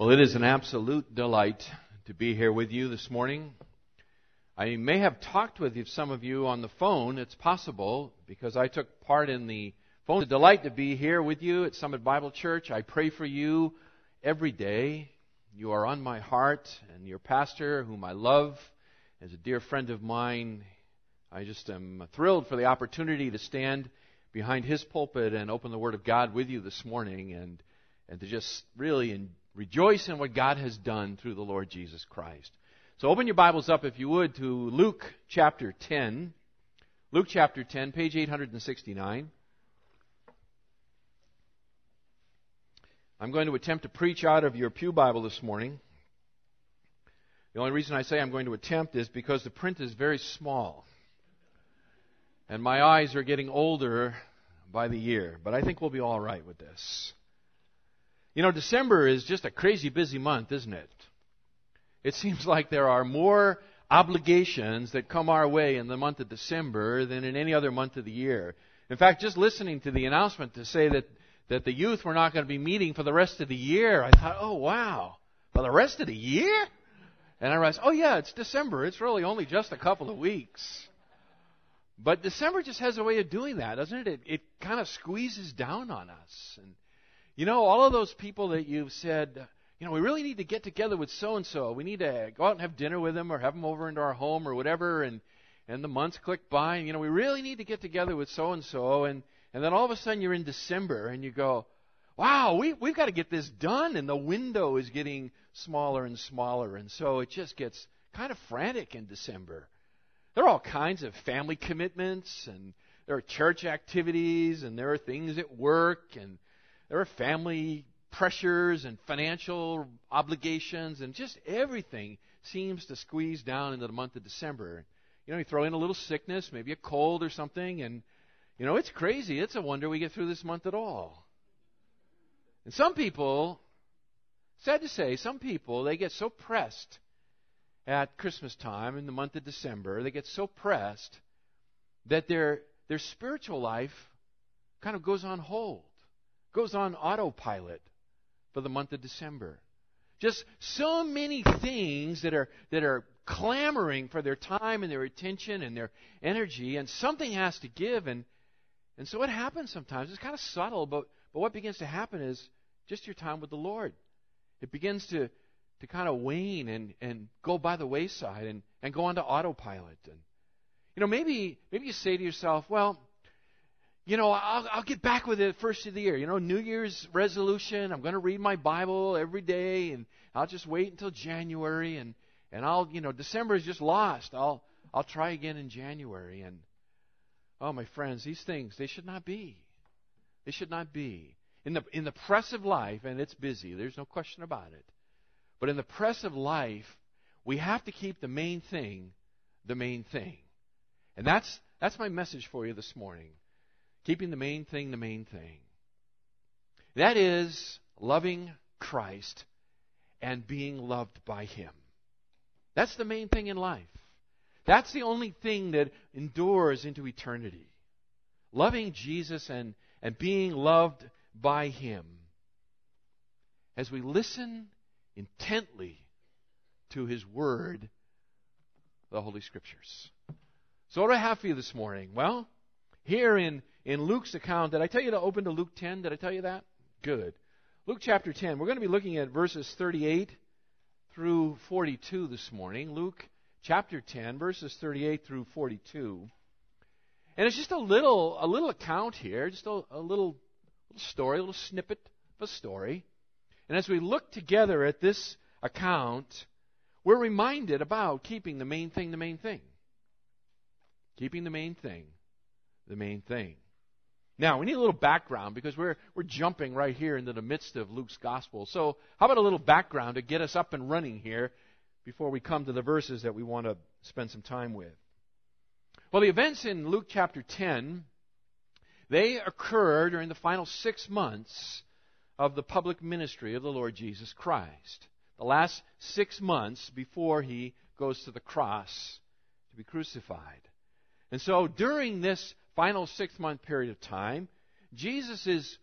Well, it is an absolute delight to be here with you this morning. I may have talked with some of you on the phone. It's possible because I took part in the phone. It's a delight to be here with you at Summit Bible Church. I pray for you every day. You are on my heart, and your pastor, whom I love, is a dear friend of mine. I just am thrilled for the opportunity to stand behind his pulpit and open the Word of God with you this morning and, and to just really Rejoice in what God has done through the Lord Jesus Christ. So open your Bibles up, if you would, to Luke chapter 10. Luke chapter 10, page 869. I'm going to attempt to preach out of your Pew Bible this morning. The only reason I say I'm going to attempt is because the print is very small. And my eyes are getting older by the year. But I think we'll be all right with this. You know, December is just a crazy busy month, isn't it? It seems like there are more obligations that come our way in the month of December than in any other month of the year. In fact, just listening to the announcement to say that, that the youth were not going to be meeting for the rest of the year, I thought, oh wow, for the rest of the year? And I realized, oh yeah, it's December. It's really only just a couple of weeks. But December just has a way of doing that, doesn't it? It, it kind of squeezes down on us. And you know, all of those people that you've said, you know, we really need to get together with so and so. We need to go out and have dinner with them or have them over into our home or whatever. And and the months click by, and you know, we really need to get together with so and so. And and then all of a sudden you're in December and you go, wow, we we've got to get this done, and the window is getting smaller and smaller, and so it just gets kind of frantic in December. There are all kinds of family commitments, and there are church activities, and there are things at work, and there are family pressures and financial obligations, and just everything seems to squeeze down into the month of December. You know, you throw in a little sickness, maybe a cold or something, and, you know, it's crazy. It's a wonder we get through this month at all. And some people, sad to say, some people, they get so pressed at Christmas time in the month of December, they get so pressed that their, their spiritual life kind of goes on hold goes on autopilot for the month of December. Just so many things that are that are clamoring for their time and their attention and their energy, and something has to give. And and so what happens sometimes? It's kind of subtle, but but what begins to happen is just your time with the Lord. It begins to to kind of wane and and go by the wayside and and go onto autopilot. And you know maybe maybe you say to yourself, well you know, I'll, I'll get back with it first of the year. You know, New Year's resolution. I'm going to read my Bible every day, and I'll just wait until January, and and I'll, you know, December is just lost. I'll I'll try again in January. And oh, my friends, these things they should not be. They should not be in the in the press of life, and it's busy. There's no question about it. But in the press of life, we have to keep the main thing the main thing. And that's that's my message for you this morning. Keeping the main thing the main thing. That is loving Christ and being loved by Him. That's the main thing in life. That's the only thing that endures into eternity. Loving Jesus and, and being loved by Him. As we listen intently to His Word, the Holy Scriptures. So, what do I have for you this morning? Well, here in in Luke's account, did I tell you to open to Luke 10? Did I tell you that? Good. Luke chapter 10. We're going to be looking at verses 38 through 42 this morning. Luke chapter 10, verses 38 through 42. And it's just a little, a little account here, just a, a little, little story, a little snippet of a story. And as we look together at this account, we're reminded about keeping the main thing the main thing. Keeping the main thing the main thing. Now, we need a little background because we're, we're jumping right here into the midst of Luke's gospel. So, how about a little background to get us up and running here before we come to the verses that we want to spend some time with? Well, the events in Luke chapter 10, they occur during the final six months of the public ministry of the Lord Jesus Christ. The last six months before he goes to the cross to be crucified. And so during this final six month period of time, Jesus is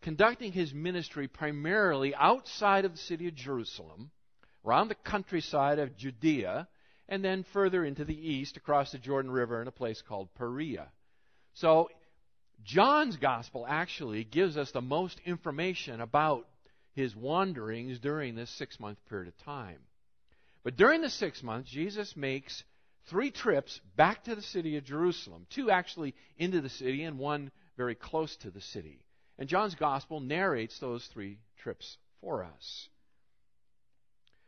conducting his ministry primarily outside of the city of Jerusalem, around the countryside of Judea, and then further into the east across the Jordan River in a place called Perea. So, John's gospel actually gives us the most information about his wanderings during this six month period of time. But during the six months, Jesus makes three trips back to the city of Jerusalem. Two actually into the city, and one very close to the city. And John's gospel narrates those three trips for us.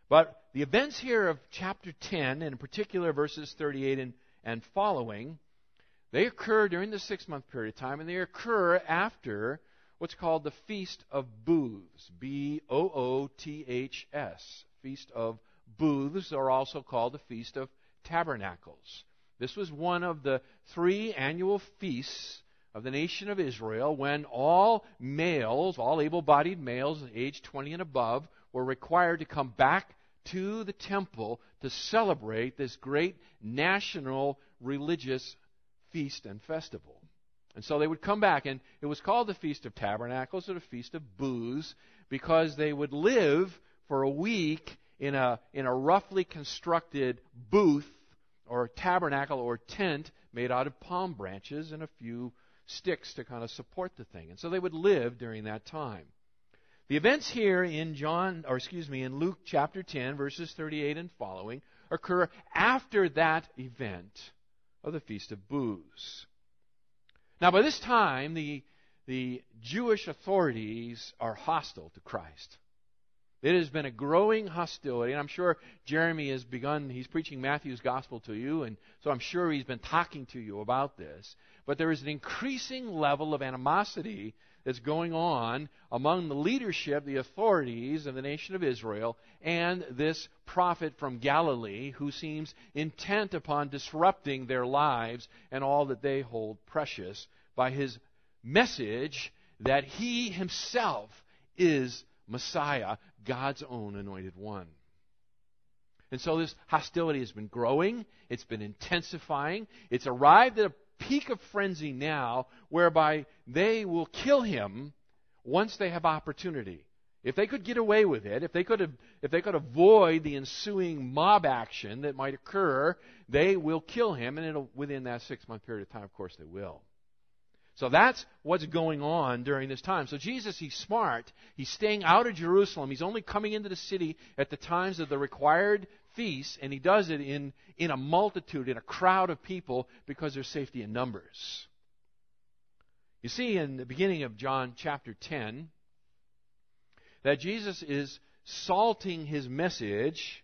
But the events here of chapter 10, and in particular verses 38 and, and following, they occur during the six month period of time, and they occur after what's called the Feast of Booths. B O O T H S. Feast of Booths, or also called the Feast of Tabernacles. This was one of the three annual feasts of the nation of Israel when all males, all able bodied males age 20 and above, were required to come back to the temple to celebrate this great national religious feast and festival. And so they would come back, and it was called the Feast of Tabernacles or the Feast of Booths because they would live for a week in a, in a roughly constructed booth or tabernacle or tent made out of palm branches and a few sticks to kind of support the thing. And so they would live during that time. The events here in John, or excuse me, in Luke chapter 10, verses 38 and following, occur after that event of the Feast of Booths. Now, by this time, the, the Jewish authorities are hostile to Christ. It has been a growing hostility, and I'm sure Jeremy has begun, he's preaching Matthew's gospel to you, and so I'm sure he's been talking to you about this. But there is an increasing level of animosity that's going on among the leadership, the authorities of the nation of Israel, and this prophet from Galilee who seems intent upon disrupting their lives and all that they hold precious by his message that he himself is Messiah, God's own anointed one. And so this hostility has been growing, it's been intensifying, it's arrived at a peak of frenzy now whereby they will kill him once they have opportunity. If they could get away with it, if they could, have, if they could avoid the ensuing mob action that might occur, they will kill him, and within that six month period of time, of course, they will. So that's what's going on during this time. So Jesus, he's smart. He's staying out of Jerusalem. He's only coming into the city at the times of the required feasts, and he does it in, in a multitude, in a crowd of people, because there's safety in numbers. You see in the beginning of John chapter 10 that Jesus is salting his message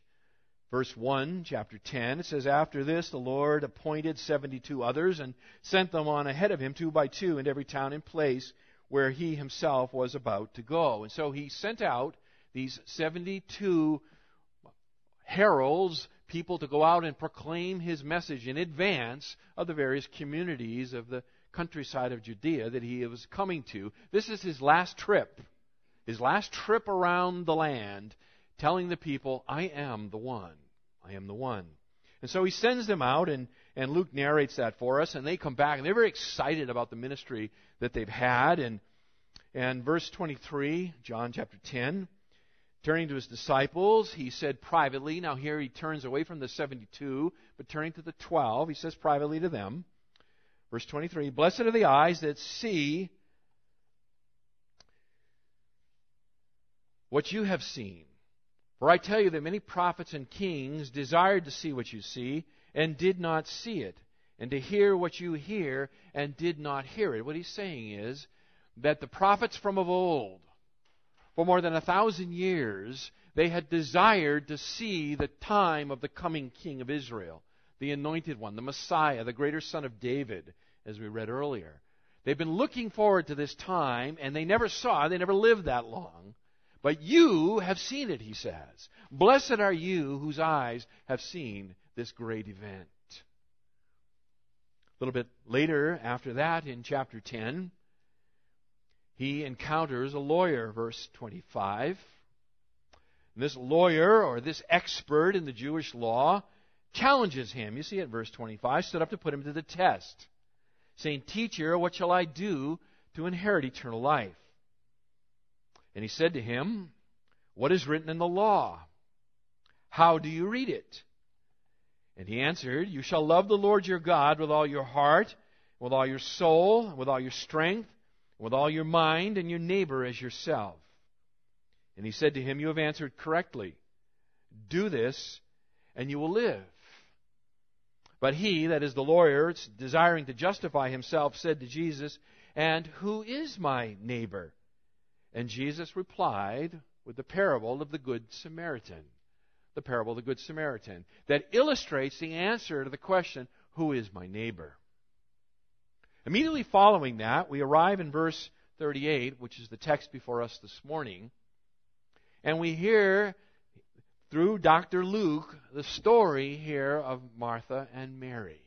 Verse 1, chapter 10, it says, After this, the Lord appointed 72 others and sent them on ahead of him, two by two, into every town and place where he himself was about to go. And so he sent out these 72 heralds, people to go out and proclaim his message in advance of the various communities of the countryside of Judea that he was coming to. This is his last trip, his last trip around the land telling the people, I am the one. I am the one. And so he sends them out, and, and Luke narrates that for us, and they come back, and they're very excited about the ministry that they've had. And, and verse 23, John chapter 10, turning to his disciples, he said privately, now here he turns away from the 72, but turning to the 12, he says privately to them, verse 23, Blessed are the eyes that see what you have seen. For I tell you that many prophets and kings desired to see what you see and did not see it, and to hear what you hear and did not hear it. What he's saying is that the prophets from of old, for more than a thousand years, they had desired to see the time of the coming king of Israel, the anointed one, the Messiah, the greater son of David, as we read earlier. They've been looking forward to this time, and they never saw, they never lived that long. But you have seen it, he says. Blessed are you whose eyes have seen this great event. A little bit later, after that, in chapter 10, he encounters a lawyer, verse 25. And this lawyer, or this expert in the Jewish law, challenges him. You see it, verse 25, stood up to put him to the test, saying, Teacher, what shall I do to inherit eternal life? And he said to him, What is written in the law? How do you read it? And he answered, You shall love the Lord your God with all your heart, with all your soul, with all your strength, with all your mind, and your neighbor as yourself. And he said to him, You have answered correctly. Do this, and you will live. But he, that is the lawyer, desiring to justify himself, said to Jesus, And who is my neighbor? And Jesus replied with the parable of the Good Samaritan. The parable of the Good Samaritan that illustrates the answer to the question, Who is my neighbor? Immediately following that, we arrive in verse 38, which is the text before us this morning, and we hear through Dr. Luke the story here of Martha and Mary.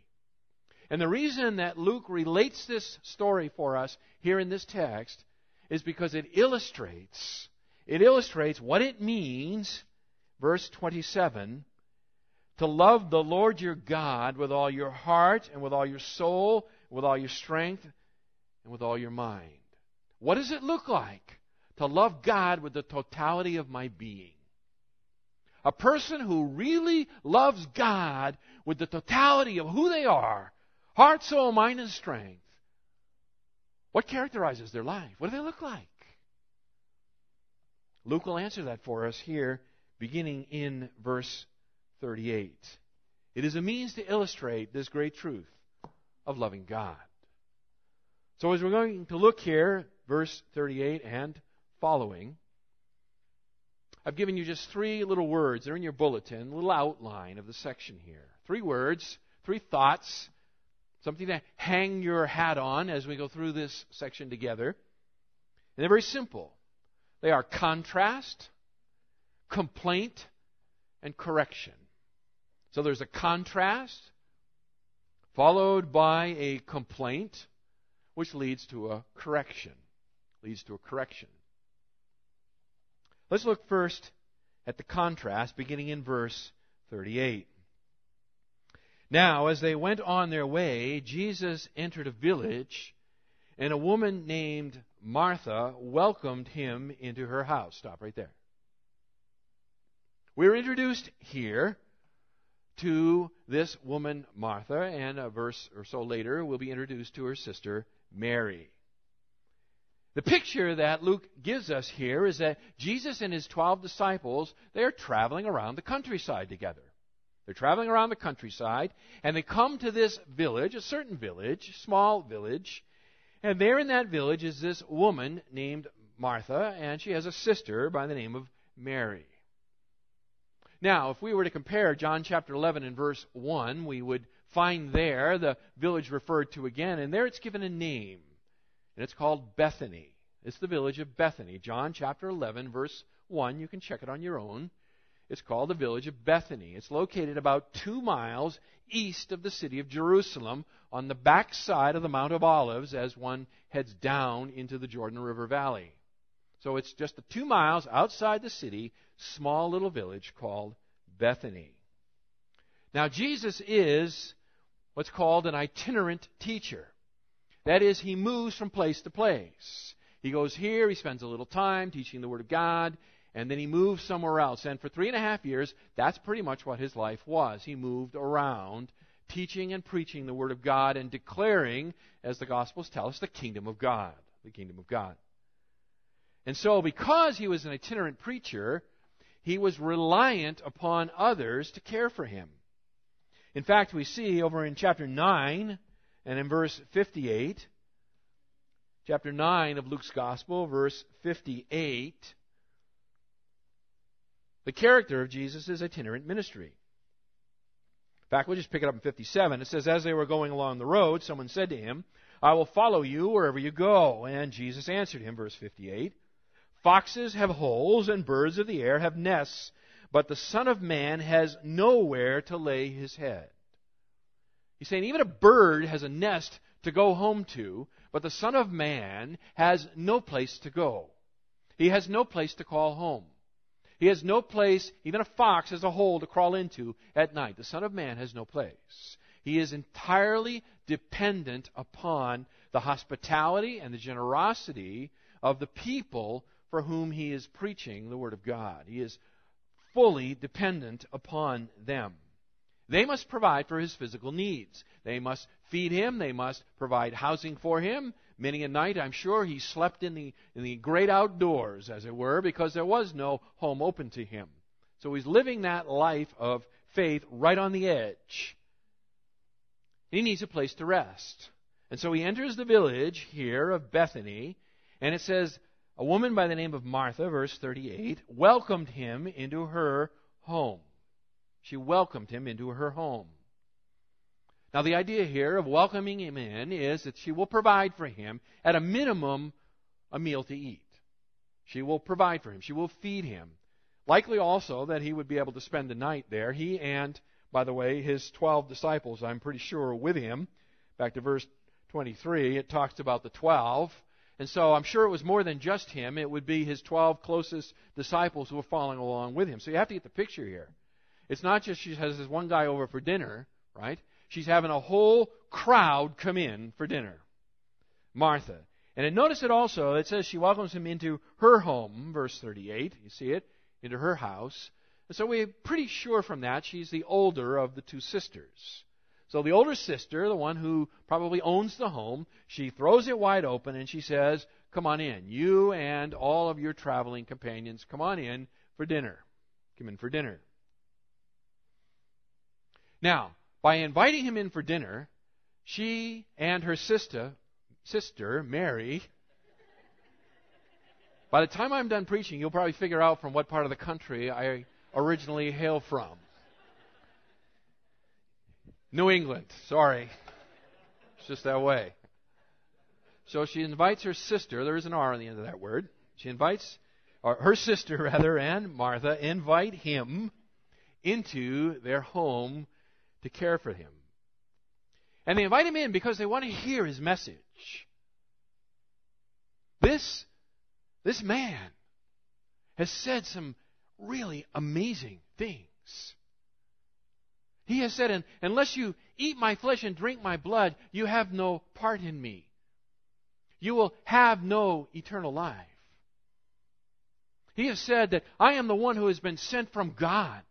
And the reason that Luke relates this story for us here in this text is because it illustrates it illustrates what it means verse 27 to love the Lord your God with all your heart and with all your soul, with all your strength and with all your mind. What does it look like to love God with the totality of my being? A person who really loves God with the totality of who they are heart, soul, mind, and strength. What characterizes their life? What do they look like? Luke will answer that for us here, beginning in verse 38. It is a means to illustrate this great truth of loving God. So, as we're going to look here, verse 38 and following, I've given you just three little words. They're in your bulletin, a little outline of the section here. Three words, three thoughts, something to hang your hat on as we go through this section together. And they're very simple. They are contrast, complaint, and correction. So there's a contrast, followed by a complaint, which leads to a correction. Leads to a correction. Let's look first at the contrast, beginning in verse 38. Now, as they went on their way, Jesus entered a village, and a woman named Martha welcomed him into her house. Stop right there. We're introduced here to this woman, Martha, and a verse or so later, we'll be introduced to her sister, Mary. The picture that Luke gives us here is that Jesus and his 12 disciples, they are traveling around the countryside together. They're traveling around the countryside, and they come to this village, a certain village, small village, and there in that village is this woman named Martha, and she has a sister by the name of Mary. Now, if we were to compare John chapter 11 and verse 1, we would find there the village referred to again, and there it's given a name and it's called Bethany. It's the village of Bethany. John chapter 11, verse 1. You can check it on your own. It's called the village of Bethany. It's located about two miles east of the city of Jerusalem on the back side of the Mount of Olives as one heads down into the Jordan River Valley. So it's just the two miles outside the city, small little village called Bethany. Now, Jesus is what's called an itinerant teacher. That is, he moves from place to place. He goes here, he spends a little time teaching the Word of God, and then he moves somewhere else. And for three and a half years, that's pretty much what his life was. He moved around, teaching and preaching the Word of God and declaring, as the Gospels tell us, the kingdom of God. The kingdom of God. And so, because he was an itinerant preacher, he was reliant upon others to care for him. In fact, we see over in chapter 9 and in verse 58, chapter 9 of Luke's Gospel, verse 58, the character of Jesus' itinerant ministry. In fact, we'll just pick it up in 57. It says, As they were going along the road, someone said to him, I will follow you wherever you go. And Jesus answered him, verse 58, Foxes have holes, and birds of the air have nests, but the Son of Man has nowhere to lay his head. He's saying even a bird has a nest to go home to, but the Son of Man has no place to go. He has no place to call home. He has no place, even a fox has a hole to crawl into at night. The Son of Man has no place. He is entirely dependent upon the hospitality and the generosity of the people for whom he is preaching the Word of God. He is fully dependent upon them. They must provide for his physical needs. They must feed him. They must provide housing for him. Many a night, I'm sure, he slept in the, in the great outdoors, as it were, because there was no home open to him. So he's living that life of faith right on the edge. He needs a place to rest. And so he enters the village here of Bethany, and it says, a woman by the name of Martha, verse 38, welcomed him into her home. She welcomed him into her home. Now, the idea here of welcoming him in is that she will provide for him, at a minimum, a meal to eat. She will provide for him. She will feed him. Likely also that he would be able to spend the night there. He and, by the way, his 12 disciples, I'm pretty sure, with him. Back to verse 23, it talks about the 12. And so I'm sure it was more than just him. It would be his 12 closest disciples who were following along with him. So you have to get the picture here. It's not just she has this one guy over for dinner, right? She's having a whole crowd come in for dinner. Martha. And notice it also, it says she welcomes him into her home, verse 38. You see it? Into her house. And so we're pretty sure from that she's the older of the two sisters. So the older sister, the one who probably owns the home, she throws it wide open and she says, Come on in. You and all of your traveling companions, come on in for dinner. Come in for dinner. Now, by inviting him in for dinner, she and her sister, sister Mary, by the time I'm done preaching, you'll probably figure out from what part of the country I originally hail from. New England, sorry. It's just that way. So she invites her sister, there is an R on the end of that word. She invites, or her sister rather, and Martha invite him into their home to care for him. And they invite him in because they want to hear his message. This, this man has said some really amazing things. He has said, Unless you eat my flesh and drink my blood, you have no part in me. You will have no eternal life. He has said that I am the one who has been sent from God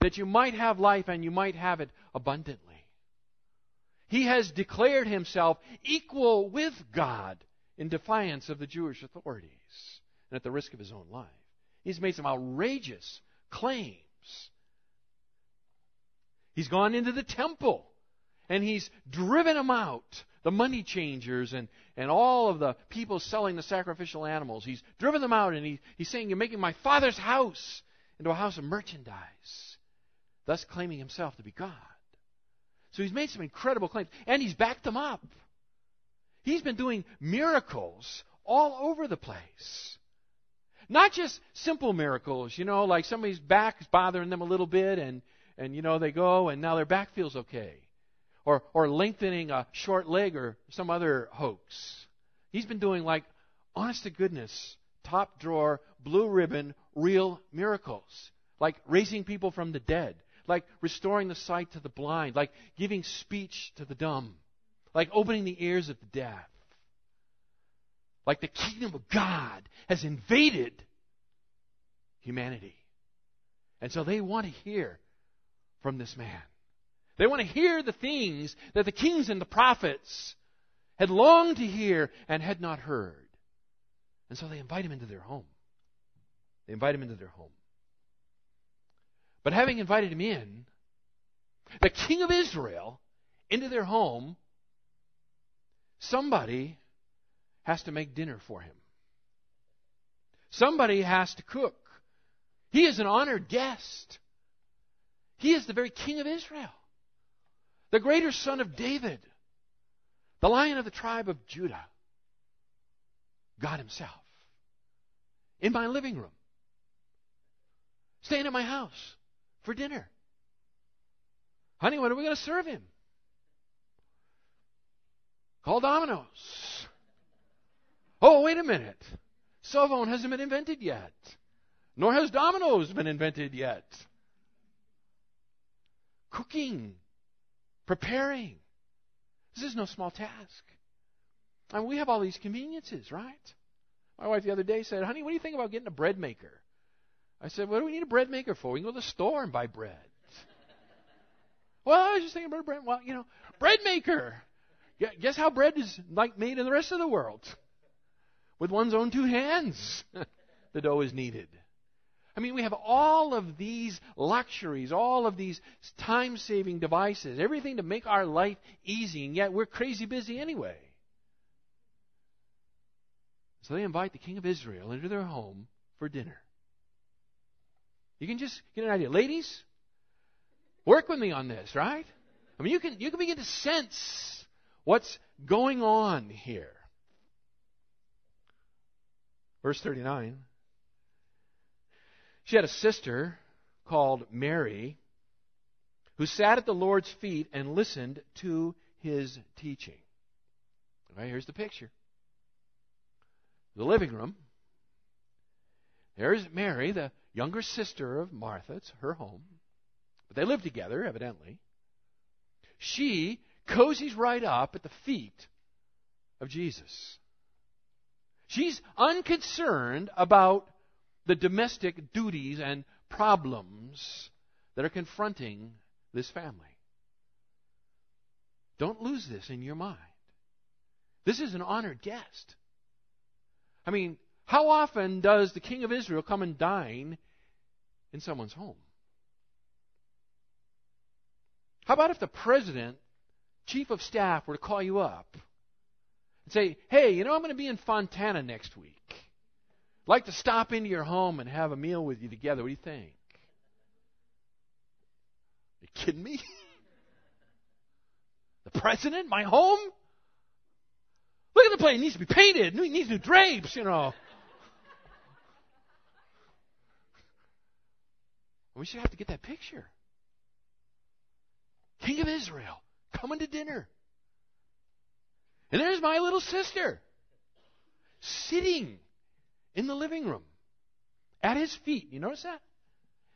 that you might have life and you might have it abundantly. He has declared himself equal with God in defiance of the Jewish authorities and at the risk of his own life. He's made some outrageous claims. He's gone into the temple and he's driven them out. The money changers and, and all of the people selling the sacrificial animals. He's driven them out and he, he's saying, You're making my father's house into a house of merchandise thus claiming himself to be God. So he's made some incredible claims, and he's backed them up. He's been doing miracles all over the place. Not just simple miracles, you know, like somebody's back is bothering them a little bit, and, and you know, they go, and now their back feels okay. Or, or lengthening a short leg or some other hoax. He's been doing like, honest to goodness, top drawer, blue ribbon, real miracles. Like raising people from the dead like restoring the sight to the blind, like giving speech to the dumb, like opening the ears of the deaf. Like the kingdom of God has invaded humanity. And so they want to hear from this man. They want to hear the things that the kings and the prophets had longed to hear and had not heard. And so they invite him into their home. They invite him into their home. But having invited him in, the king of Israel, into their home, somebody has to make dinner for him. Somebody has to cook. He is an honored guest. He is the very king of Israel, the greater son of David, the lion of the tribe of Judah, God Himself, in my living room, staying at my house for dinner. Honey, what are we going to serve him? Call Domino's. Oh, wait a minute. Cell phone hasn't been invented yet. Nor has Domino's been invented yet. Cooking, preparing. This is no small task. I mean, we have all these conveniences, right? My wife the other day said, Honey, what do you think about getting a bread maker? I said, What do we need a bread maker for? We can go to the store and buy bread. well, I was just thinking about bread. Well, you know, bread maker. Guess how bread is like made in the rest of the world? With one's own two hands. the dough is kneaded. I mean, we have all of these luxuries, all of these time saving devices, everything to make our life easy, and yet we're crazy busy anyway. So they invite the king of Israel into their home for dinner. You can just get an idea. Ladies, work with me on this, right? I mean, you can, you can begin to sense what's going on here. Verse 39. She had a sister called Mary who sat at the Lord's feet and listened to his teaching. All right, here's the picture the living room. There's Mary, the younger sister of Martha. It's her home. But they live together, evidently. She cozies right up at the feet of Jesus. She's unconcerned about the domestic duties and problems that are confronting this family. Don't lose this in your mind. This is an honored guest. I mean, how often does the king of Israel come and dine in someone's home? How about if the president, chief of staff, were to call you up and say, hey, you know, I'm going to be in Fontana next week. I'd like to stop into your home and have a meal with you together. What do you think? Are you kidding me? the president, my home? Look at the place. It needs to be painted. It needs new drapes, you know. We should have to get that picture. King of Israel coming to dinner. And there's my little sister sitting in the living room at his feet. You notice that?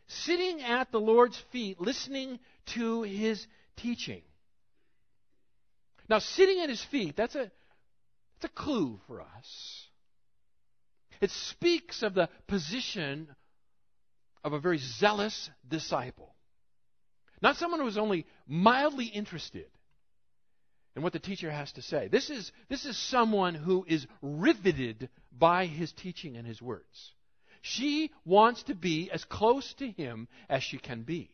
Sitting at the Lord's feet, listening to his teaching. Now, sitting at his feet, that's a, that's a clue for us. It speaks of the position of a very zealous disciple. Not someone who is only mildly interested in what the teacher has to say. This is, this is someone who is riveted by his teaching and his words. She wants to be as close to him as she can be.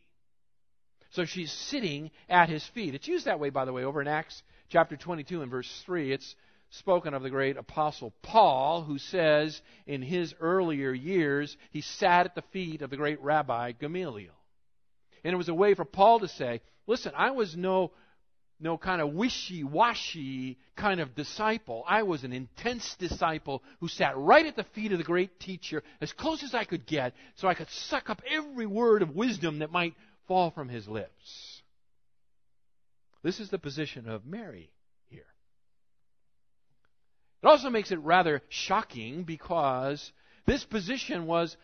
So she's sitting at his feet. It's used that way, by the way, over in Acts chapter 22 and verse 3. It's spoken of the great apostle Paul, who says in his earlier years he sat at the feet of the great rabbi Gamaliel. And it was a way for Paul to say, listen, I was no no kind of wishy-washy kind of disciple. I was an intense disciple who sat right at the feet of the great teacher as close as I could get so I could suck up every word of wisdom that might fall from his lips. This is the position of Mary it also makes it rather shocking because this position was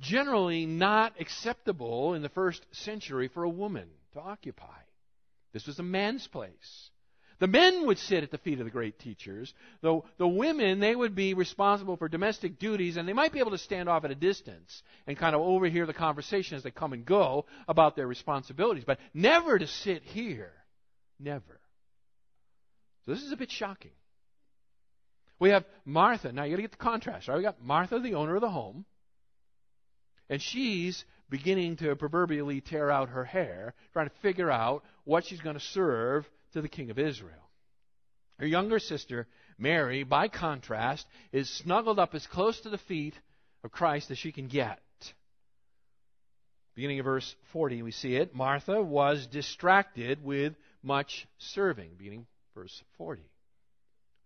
generally not acceptable in the first century for a woman to occupy. This was a man's place. The men would sit at the feet of the great teachers, though the women, they would be responsible for domestic duties, and they might be able to stand off at a distance and kind of overhear the conversation as they come and go about their responsibilities, but never to sit here. Never. So this is a bit shocking. We have Martha. Now you got to get the contrast, right? We got Martha, the owner of the home, and she's beginning to proverbially tear out her hair, trying to figure out what she's going to serve to the king of Israel. Her younger sister, Mary, by contrast, is snuggled up as close to the feet of Christ as she can get. Beginning of verse 40, we see it. Martha was distracted with much serving. Beginning verse 40.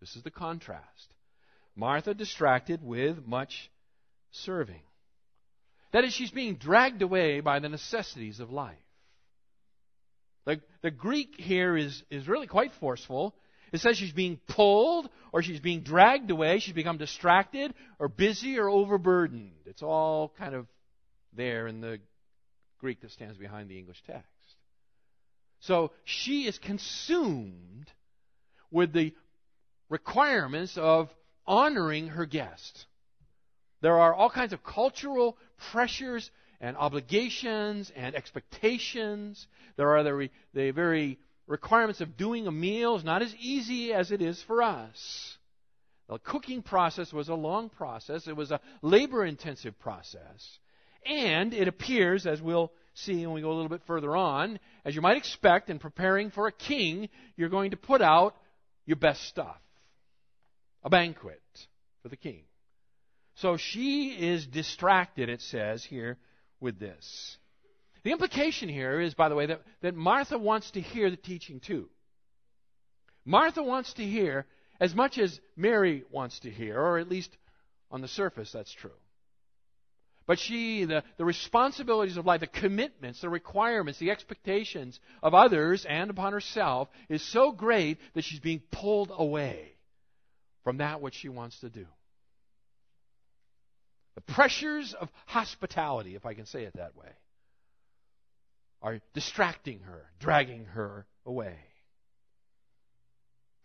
This is the contrast. Martha distracted with much serving. That is, she's being dragged away by the necessities of life. The, the Greek here is, is really quite forceful. It says she's being pulled or she's being dragged away. She's become distracted or busy or overburdened. It's all kind of there in the Greek that stands behind the English text. So she is consumed with the requirements of honoring her guest. There are all kinds of cultural pressures and obligations and expectations. There are the, the very requirements of doing a meal is not as easy as it is for us. The cooking process was a long process. It was a labor intensive process. And it appears, as we'll see when we go a little bit further on, as you might expect in preparing for a king, you're going to put out your best stuff. A banquet for the king. So she is distracted, it says here, with this. The implication here is, by the way, that, that Martha wants to hear the teaching too. Martha wants to hear as much as Mary wants to hear, or at least on the surface, that's true. But she, the, the responsibilities of life, the commitments, the requirements, the expectations of others and upon herself is so great that she's being pulled away from that which she wants to do. The pressures of hospitality, if I can say it that way, are distracting her, dragging her away.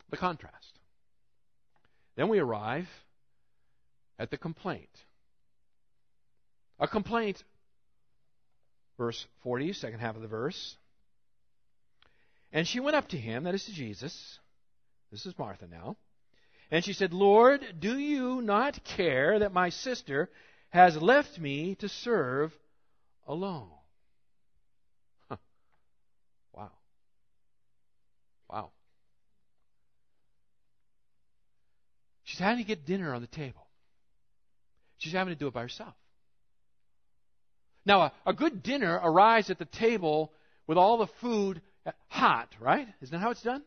The contrast. Then we arrive at the complaint. A complaint, verse 40, second half of the verse. And she went up to him, that is to Jesus. This is Martha now. And she said, Lord, do you not care that my sister has left me to serve alone? Huh. Wow. Wow. She's having to get dinner on the table. She's having to do it by herself. Now, a, a good dinner arrives at the table with all the food hot, right? Isn't that how it's done?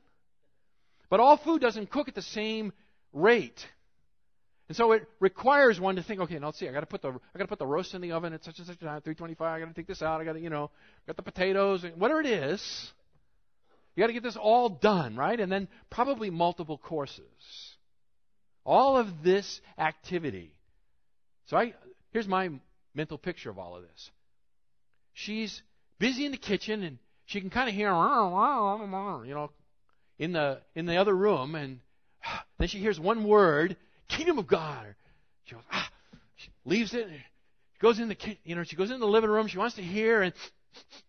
But all food doesn't cook at the same rate. And so it requires one to think, okay, now let's see, I got to put the I got to put the roast in the oven at such and such a time, 325. I got to take this out. I got to, you know, got the potatoes whatever it is. You got to get this all done, right? And then probably multiple courses. All of this activity. So I here's my mental picture of all of this. She's busy in the kitchen and she can kind of hear, you know, in the in the other room, and then she hears one word, kingdom of God. She goes, ah, she leaves it, she goes in the, you know, she goes in the living room. She wants to hear, and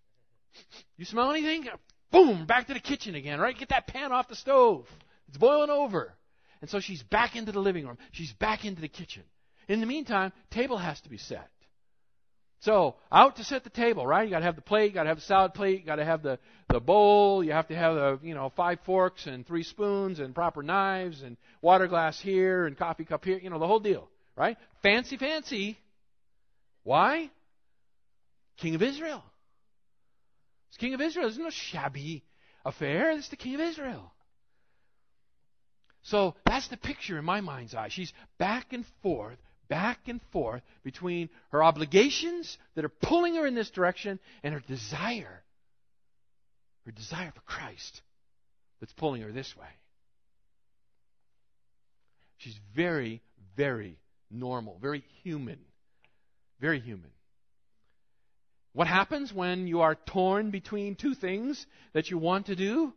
you smell anything? Boom, back to the kitchen again, right? Get that pan off the stove. It's boiling over. And so she's back into the living room. She's back into the kitchen. In the meantime, table has to be set. So, out to set the table, right? You gotta have the plate, you gotta have the salad plate, you gotta have the, the bowl, you have to have the, you know, five forks and three spoons and proper knives and water glass here and coffee cup here, you know, the whole deal, right? Fancy, fancy. Why? King of Israel. It's King of Israel. It's no shabby affair. It's the King of Israel. So that's the picture in my mind's eye. She's back and forth back and forth between her obligations that are pulling her in this direction and her desire, her desire for Christ that's pulling her this way. She's very, very normal, very human. Very human. What happens when you are torn between two things that you want to do?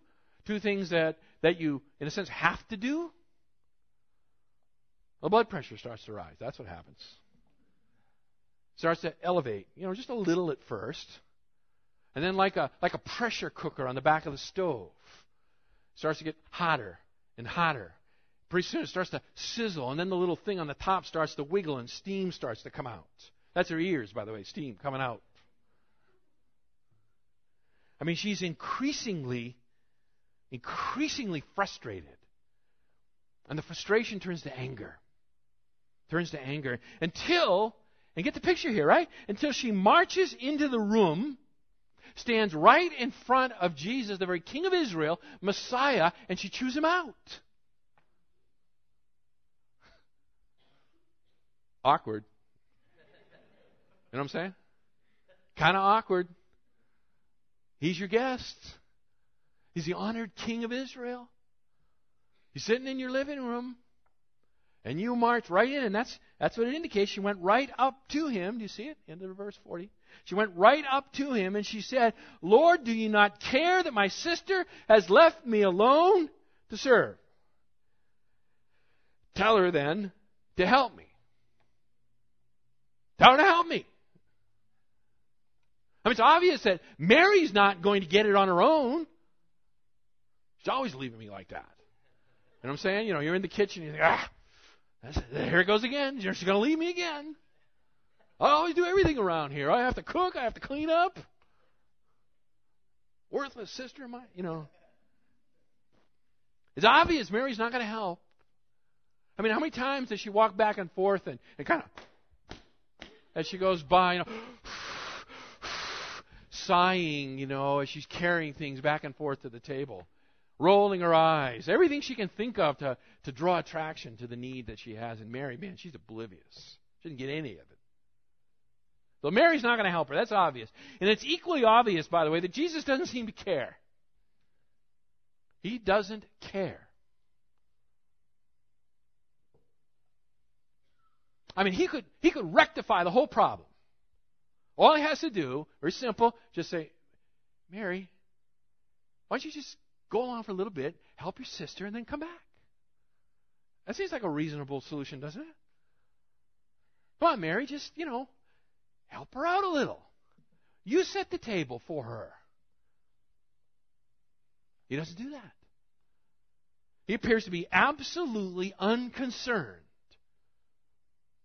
Two things that, that you, in a sense, have to do? The blood pressure starts to rise. That's what happens. Starts to elevate, you know, just a little at first. And then like a like a pressure cooker on the back of the stove. Starts to get hotter and hotter. Pretty soon it starts to sizzle, and then the little thing on the top starts to wiggle and steam starts to come out. That's her ears, by the way, steam coming out. I mean, she's increasingly, increasingly frustrated. And the frustration turns to anger turns to anger until, and get the picture here, right? Until she marches into the room, stands right in front of Jesus, the very King of Israel, Messiah, and she chews him out. Awkward. You know what I'm saying? Kind of awkward. He's your guest. He's the honored King of Israel. He's sitting in your living room. And you marched right in, and that's, that's what it indicates. She went right up to him. Do you see it? End of verse 40. She went right up to him and she said, Lord, do you not care that my sister has left me alone to serve? Tell her then to help me. Tell her to help me. I mean, it's obvious that Mary's not going to get it on her own. She's always leaving me like that. You know what I'm saying? You know, you're in the kitchen, you think, ah, here it goes again. She's going to leave me again. I always do everything around here. I have to cook, I have to clean up. Worthless sister of mine, you know. It's obvious Mary's not going to help. I mean, how many times does she walk back and forth and, and kind of, as she goes by, you know, sighing, you know, as she's carrying things back and forth to the table, rolling her eyes, everything she can think of to, to draw attraction to the need that she has. And Mary, man, she's oblivious. She didn't get any of it. So Mary's not going to help her. That's obvious. And it's equally obvious, by the way, that Jesus doesn't seem to care. He doesn't care. I mean, he could, he could rectify the whole problem. All he has to do, very simple, just say, Mary, why don't you just go along for a little bit, help your sister, and then come back? That seems like a reasonable solution, doesn't it? Come on, Mary, just, you know, help her out a little. You set the table for her. He doesn't do that. He appears to be absolutely unconcerned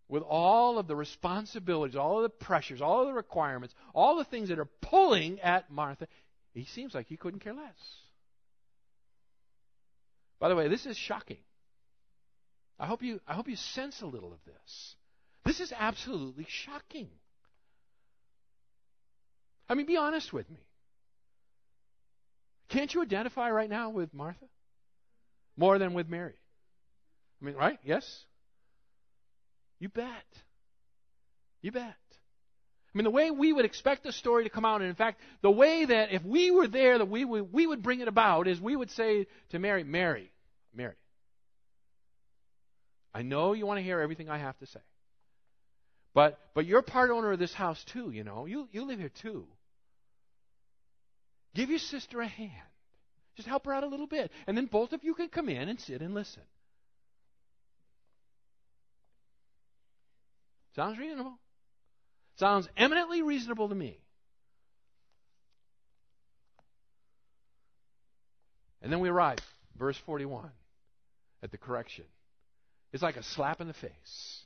with all of the responsibilities, all of the pressures, all of the requirements, all the things that are pulling at Martha. He seems like he couldn't care less. By the way, this is shocking. I hope you, I hope you sense a little of this. This is absolutely shocking. I mean, be honest with me. Can't you identify right now with Martha? More than with Mary. I mean, right? Yes? You bet. You bet. I mean, the way we would expect the story to come out, and in fact, the way that if we were there, that we would, we would bring it about is we would say to Mary, Mary, Mary, I know you want to hear everything I have to say. But, but you're part owner of this house too, you know. You, you live here too. Give your sister a hand. Just help her out a little bit. And then both of you can come in and sit and listen. Sounds reasonable. Sounds eminently reasonable to me. And then we arrive, verse 41, at the correction. It's like a slap in the face.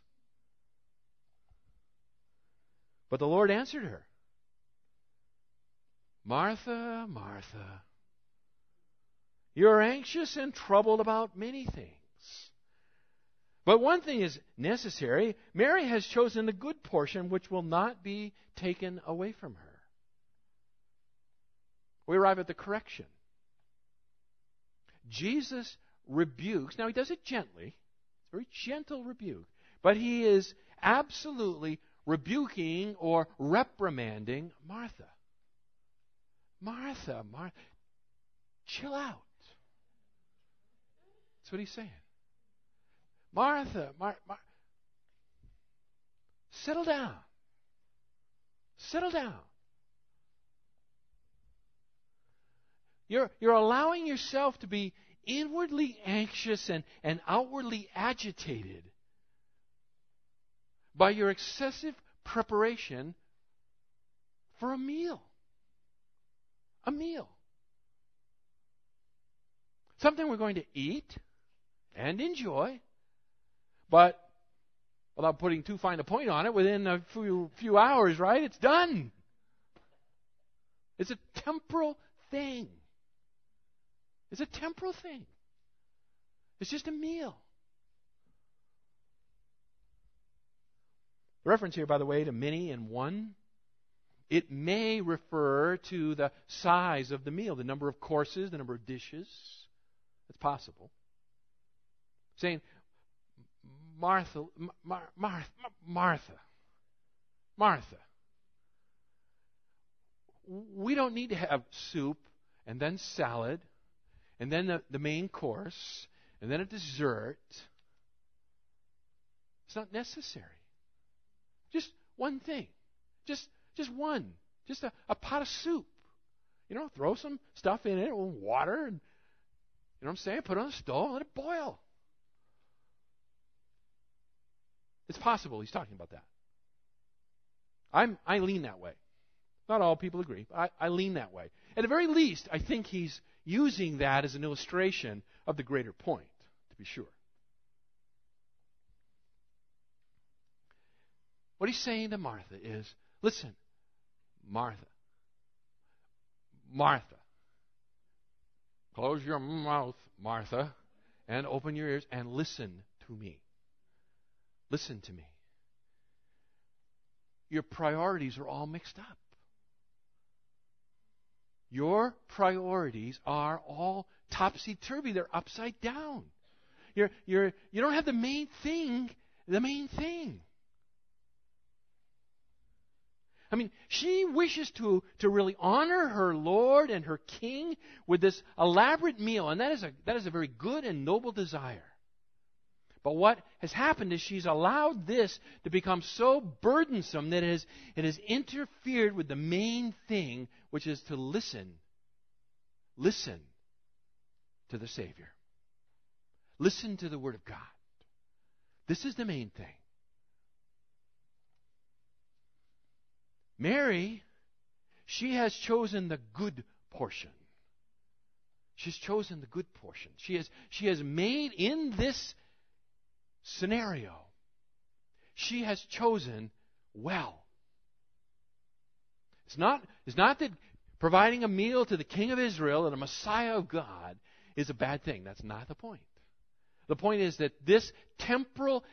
But the Lord answered her Martha, Martha, you're anxious and troubled about many things. But one thing is necessary. Mary has chosen the good portion which will not be taken away from her. We arrive at the correction. Jesus rebukes. Now, he does it gently. It's a very gentle rebuke. But he is absolutely rebuking or reprimanding Martha. Martha, Martha, chill out. That's what he's saying. Martha, Mar- Mar- settle down. Settle down. You're, you're allowing yourself to be inwardly anxious and, and outwardly agitated by your excessive preparation for a meal. A meal. Something we're going to eat and enjoy but without putting too fine a point on it, within a few, few hours, right, it's done. It's a temporal thing. It's a temporal thing. It's just a meal. Reference here, by the way, to many and one, it may refer to the size of the meal, the number of courses, the number of dishes. It's possible. Saying, Martha, Mar- Mar- Martha, Martha. We don't need to have soup and then salad and then the, the main course and then a dessert. It's not necessary. Just one thing. Just just one. Just a, a pot of soup. You know, throw some stuff in it, water, and you know what I'm saying? Put it on the stove, let it boil. It's possible he's talking about that. I'm, I lean that way. Not all people agree, I, I lean that way. At the very least, I think he's using that as an illustration of the greater point, to be sure. What he's saying to Martha is listen, Martha, Martha, close your mouth, Martha, and open your ears and listen to me. Listen to me. Your priorities are all mixed up. Your priorities are all topsy turvy. They're upside down. You're, you're, you don't have the main thing, the main thing. I mean, she wishes to, to really honor her Lord and her King with this elaborate meal, and that is, a, that is a very good and noble desire. But what has happened is she's allowed this to become so burdensome that it has, it has interfered with the main thing, which is to listen. Listen to the Savior. Listen to the Word of God. This is the main thing. Mary, she has chosen the good portion. She's chosen the good portion. She has, she has made in this scenario, she has chosen well. It's not, it's not that providing a meal to the King of Israel and a Messiah of God is a bad thing. That's not the point. The point is that this temporal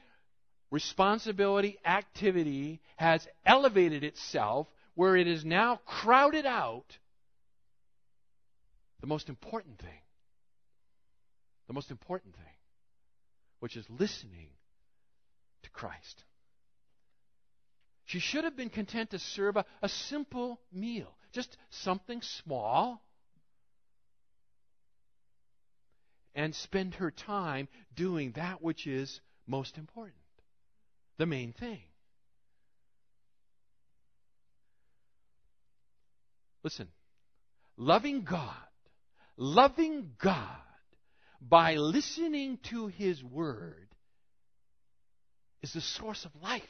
responsibility, activity has elevated itself where it is now crowded out the most important thing. The most important thing, which is listening to Christ. She should have been content to serve a, a simple meal, just something small, and spend her time doing that which is most important the main thing. Listen, loving God, loving God by listening to His Word is the source of life,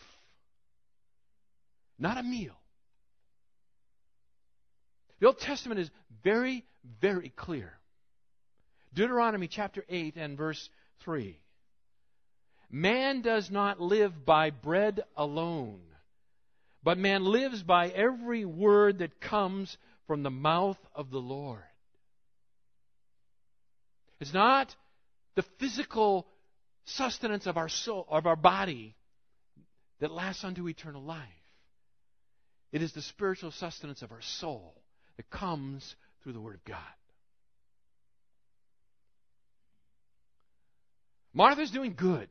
not a meal. The Old Testament is very, very clear. Deuteronomy chapter 8 and verse 3. Man does not live by bread alone, but man lives by every word that comes from the mouth of the Lord. It's not the physical sustenance of our soul, of our body, that lasts unto eternal life. It is the spiritual sustenance of our soul that comes through the Word of God. Martha's doing good.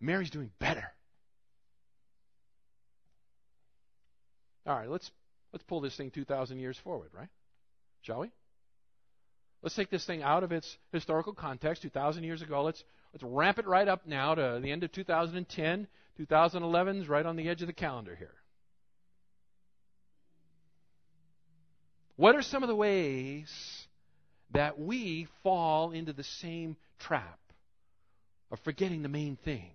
Mary's doing better. All right, let's let's pull this thing 2,000 years forward, right? Shall we? Let's take this thing out of its historical context, 2,000 years ago. Let's let's ramp it right up now to the end of 2010. 2011 is right on the edge of the calendar here. What are some of the ways that we fall into the same trap of forgetting the main thing?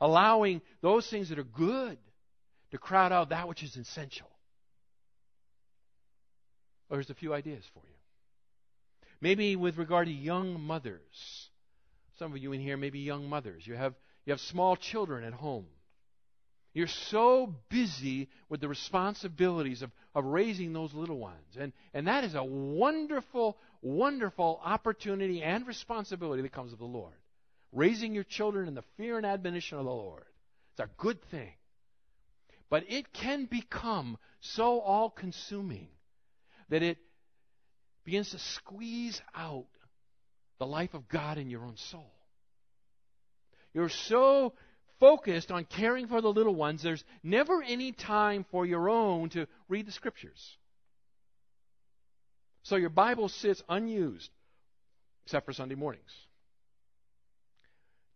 allowing those things that are good to crowd out that which is essential. Well, here's a few ideas for you. Maybe with regard to young mothers. Some of you in here may be young mothers. You have, you have small children at home. You're so busy with the responsibilities of, of raising those little ones. And, and that is a wonderful, wonderful opportunity and responsibility that comes of the Lord raising your children in the fear and admonition of the Lord. It's a good thing. But it can become so all consuming that it begins to squeeze out the life of God in your own soul. You're so focused on caring for the little ones, there's never any time for your own to read the scriptures. So your Bible sits unused, except for Sunday mornings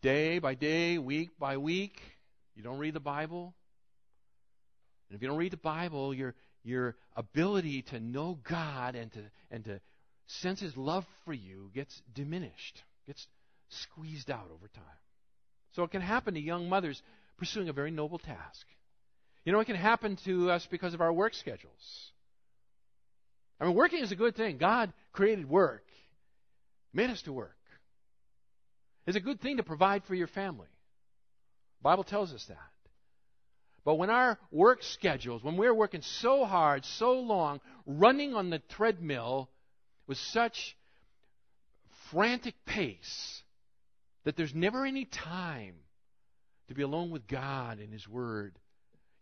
day by day, week by week, you don't read the Bible. And if you don't read the Bible, your your ability to know God and to and to sense His love for you gets diminished, gets squeezed out over time. So it can happen to young mothers pursuing a very noble task. You know, it can happen to us because of our work schedules. I mean, working is a good thing. God created work, made us to work. It's a good thing to provide for your family. The Bible tells us that. But when our work schedules, when we're working so hard, so long, running on the treadmill with such frantic pace that there's never any time to be alone with God and His Word,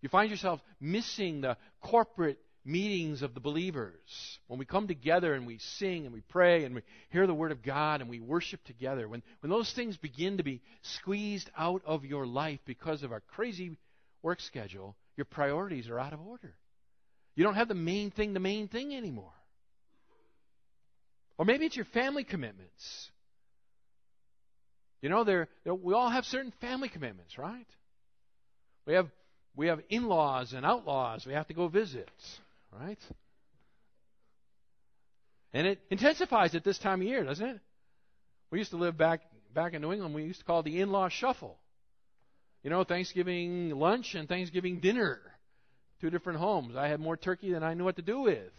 you find yourself missing the corporate meetings of the believers. When we come together and we sing and we pray and we hear the Word of God and we worship together, when, when those things begin to be squeezed out of your life because of our crazy work schedule, your priorities are out of order. You don't have the main thing, the main thing anymore. Or maybe it's your family commitments. You know, they're, we all have certain family commitments, right? We have we have in-laws and outlaws we have to go visit, right? And it intensifies at this time of year, doesn't it? We used to live back back in New England. We used to call it the in-law shuffle. You know, Thanksgiving lunch and Thanksgiving dinner, two different homes. I had more turkey than I knew what to do with.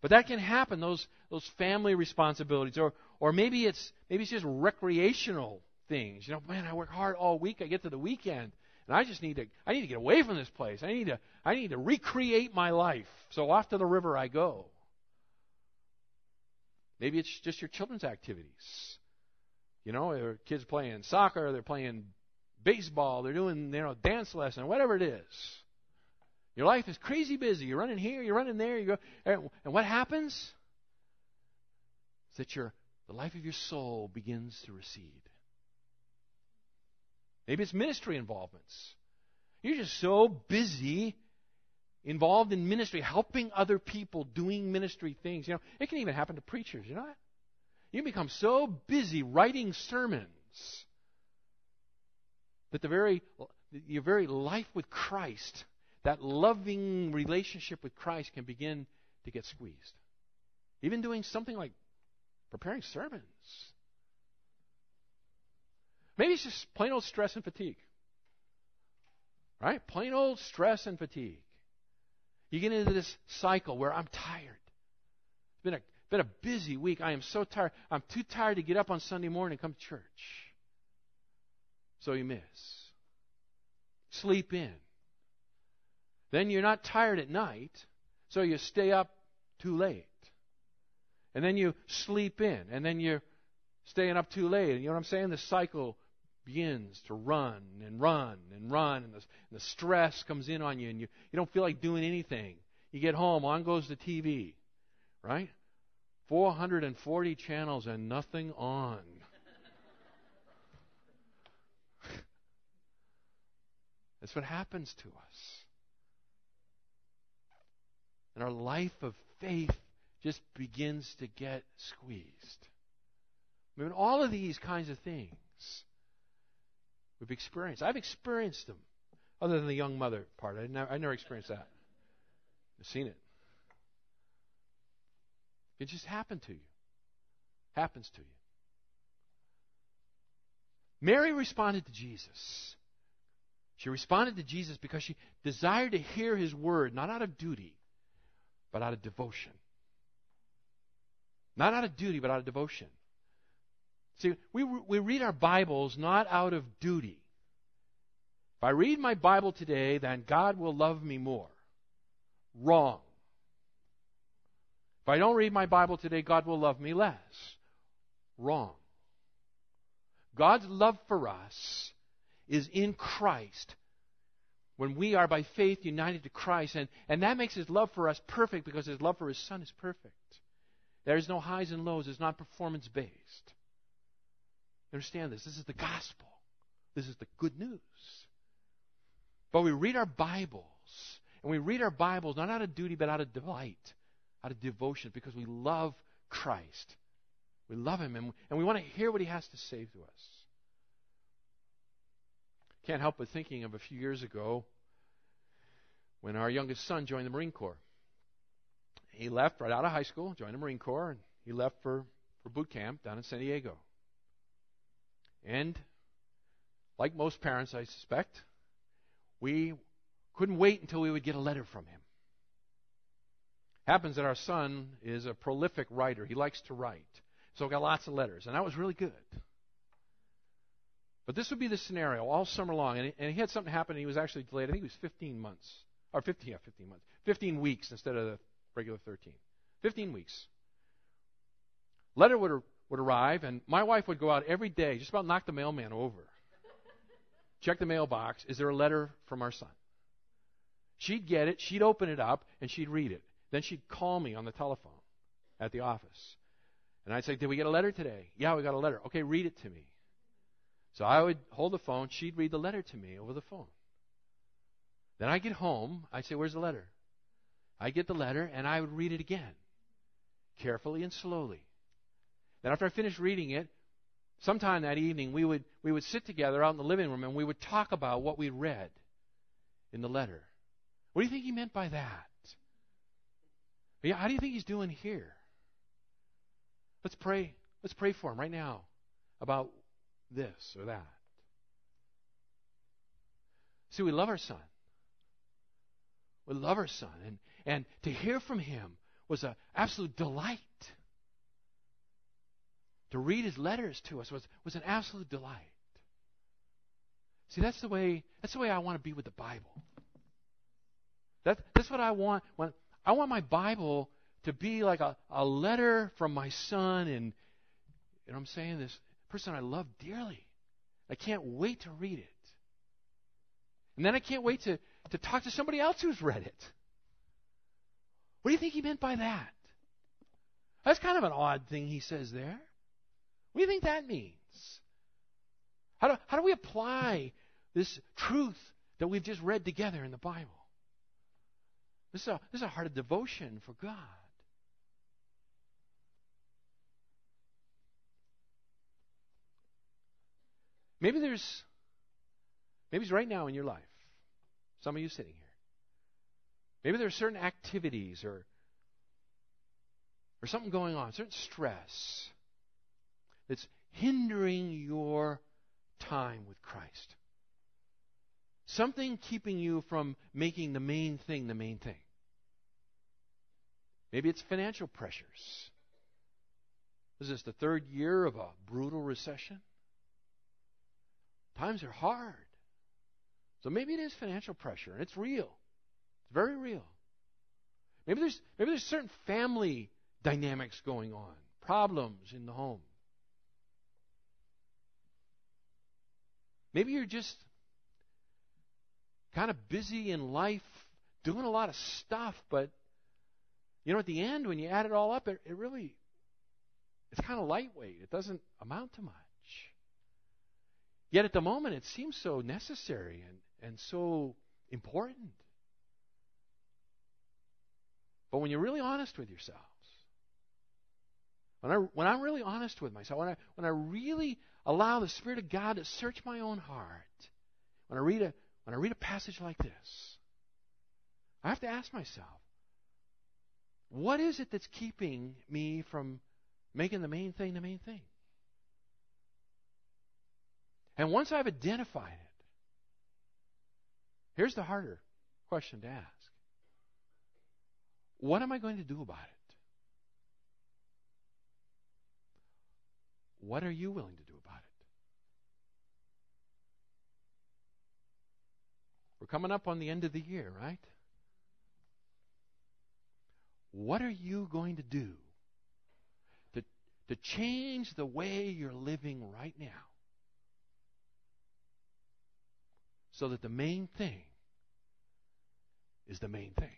But that can happen. Those those family responsibilities, or or maybe it's maybe it's just recreational things. You know, man, I work hard all week. I get to the weekend, and I just need to I need to get away from this place. I need to I need to recreate my life. So off to the river I go. Maybe it's just your children's activities. You know, their kids playing soccer, they're playing baseball, they're doing you know dance lesson, whatever it is. Your life is crazy busy. You're running here, you're running there, you go, and what happens? Is that your the life of your soul begins to recede. Maybe it's ministry involvements. You're just so busy involved in ministry, helping other people, doing ministry things. You know, it can even happen to preachers, you know? You become so busy writing sermons that the very your very life with Christ, that loving relationship with Christ can begin to get squeezed. Even doing something like preparing sermons. Maybe it's just plain old stress and fatigue. Right? Plain old stress and fatigue. You get into this cycle where I'm tired. It's been a, been a busy week. I am so tired. I'm too tired to get up on Sunday morning and come to church. So you miss. Sleep in. Then you're not tired at night, so you stay up too late. And then you sleep in, and then you're staying up too late. You know what I'm saying? The cycle begins to run and run and run, and the, and the stress comes in on you, and you, you don't feel like doing anything. You get home, on goes the TV, right? 440 channels and nothing on. That's what happens to us. And our life of faith just begins to get squeezed. I mean, all of these kinds of things We've experienced. I've experienced them. Other than the young mother part. I never, I never experienced that. I've seen it. It just happened to you. Happens to you. Mary responded to Jesus. She responded to Jesus because she desired to hear his word, not out of duty, but out of devotion. Not out of duty, but out of devotion. See, we, we read our Bibles not out of duty. If I read my Bible today, then God will love me more. Wrong. If I don't read my Bible today, God will love me less. Wrong. God's love for us is in Christ when we are by faith united to Christ. And, and that makes His love for us perfect because His love for His Son is perfect. There is no highs and lows, it's not performance based. Understand this. This is the gospel. This is the good news. But we read our Bibles, and we read our Bibles not out of duty, but out of delight, out of devotion, because we love Christ. We love Him, and, and we want to hear what He has to say to us. Can't help but thinking of a few years ago when our youngest son joined the Marine Corps. He left right out of high school, joined the Marine Corps, and he left for, for boot camp down in San Diego. And like most parents, I suspect, we couldn't wait until we would get a letter from him. Happens that our son is a prolific writer. He likes to write. So got lots of letters, and that was really good. But this would be the scenario all summer long, and he, and he had something happen, and he was actually delayed. I think it was 15 months, or 15, yeah, 15 months, 15 weeks instead of the regular 13. 15 weeks. Letter would would arrive, and my wife would go out every day, just about knock the mailman over. Check the mailbox. Is there a letter from our son? She'd get it, she'd open it up, and she'd read it. Then she'd call me on the telephone at the office. And I'd say, Did we get a letter today? Yeah, we got a letter. Okay, read it to me. So I would hold the phone, she'd read the letter to me over the phone. Then I get home, I'd say, Where's the letter? I get the letter, and I would read it again, carefully and slowly. Then after I finished reading it, sometime that evening we would we would sit together out in the living room and we would talk about what we read in the letter. What do you think he meant by that? Yeah, how do you think he's doing here? Let's pray. Let's pray for him right now about this or that. See, we love our son. We love our son. And, and to hear from him was an absolute delight. To read his letters to us was, was an absolute delight. See, that's the way that's the way I want to be with the Bible. That, that's what I want. When, I want my Bible to be like a, a letter from my son, and know I'm saying this person I love dearly. I can't wait to read it. And then I can't wait to, to talk to somebody else who's read it. What do you think he meant by that? That's kind of an odd thing he says there. What do you think that means? How do, how do we apply this truth that we've just read together in the Bible? This is a, this is a heart of devotion for God. Maybe there's, maybe it's right now in your life. Some of you sitting here. Maybe there are certain activities or, or something going on, certain stress that's hindering your time with Christ. Something keeping you from making the main thing the main thing. Maybe it's financial pressures. Is this the third year of a brutal recession? Times are hard. So maybe it is financial pressure, and it's real. It's very real. Maybe there's maybe there's certain family dynamics going on, problems in the home. Maybe you're just kind of busy in life, doing a lot of stuff, but you know, at the end, when you add it all up, it, it really it's kind of lightweight. It doesn't amount to much. Yet at the moment, it seems so necessary and, and so important. But when you're really honest with yourselves, when, I, when I'm really honest with myself, when I, when I really allow the Spirit of God to search my own heart, when I read a, when I read a passage like this, I have to ask myself, what is it that's keeping me from making the main thing the main thing? And once I've identified it, here's the harder question to ask What am I going to do about it? What are you willing to do about it? We're coming up on the end of the year, right? What are you going to do to, to change the way you're living right now? So that the main thing is the main thing.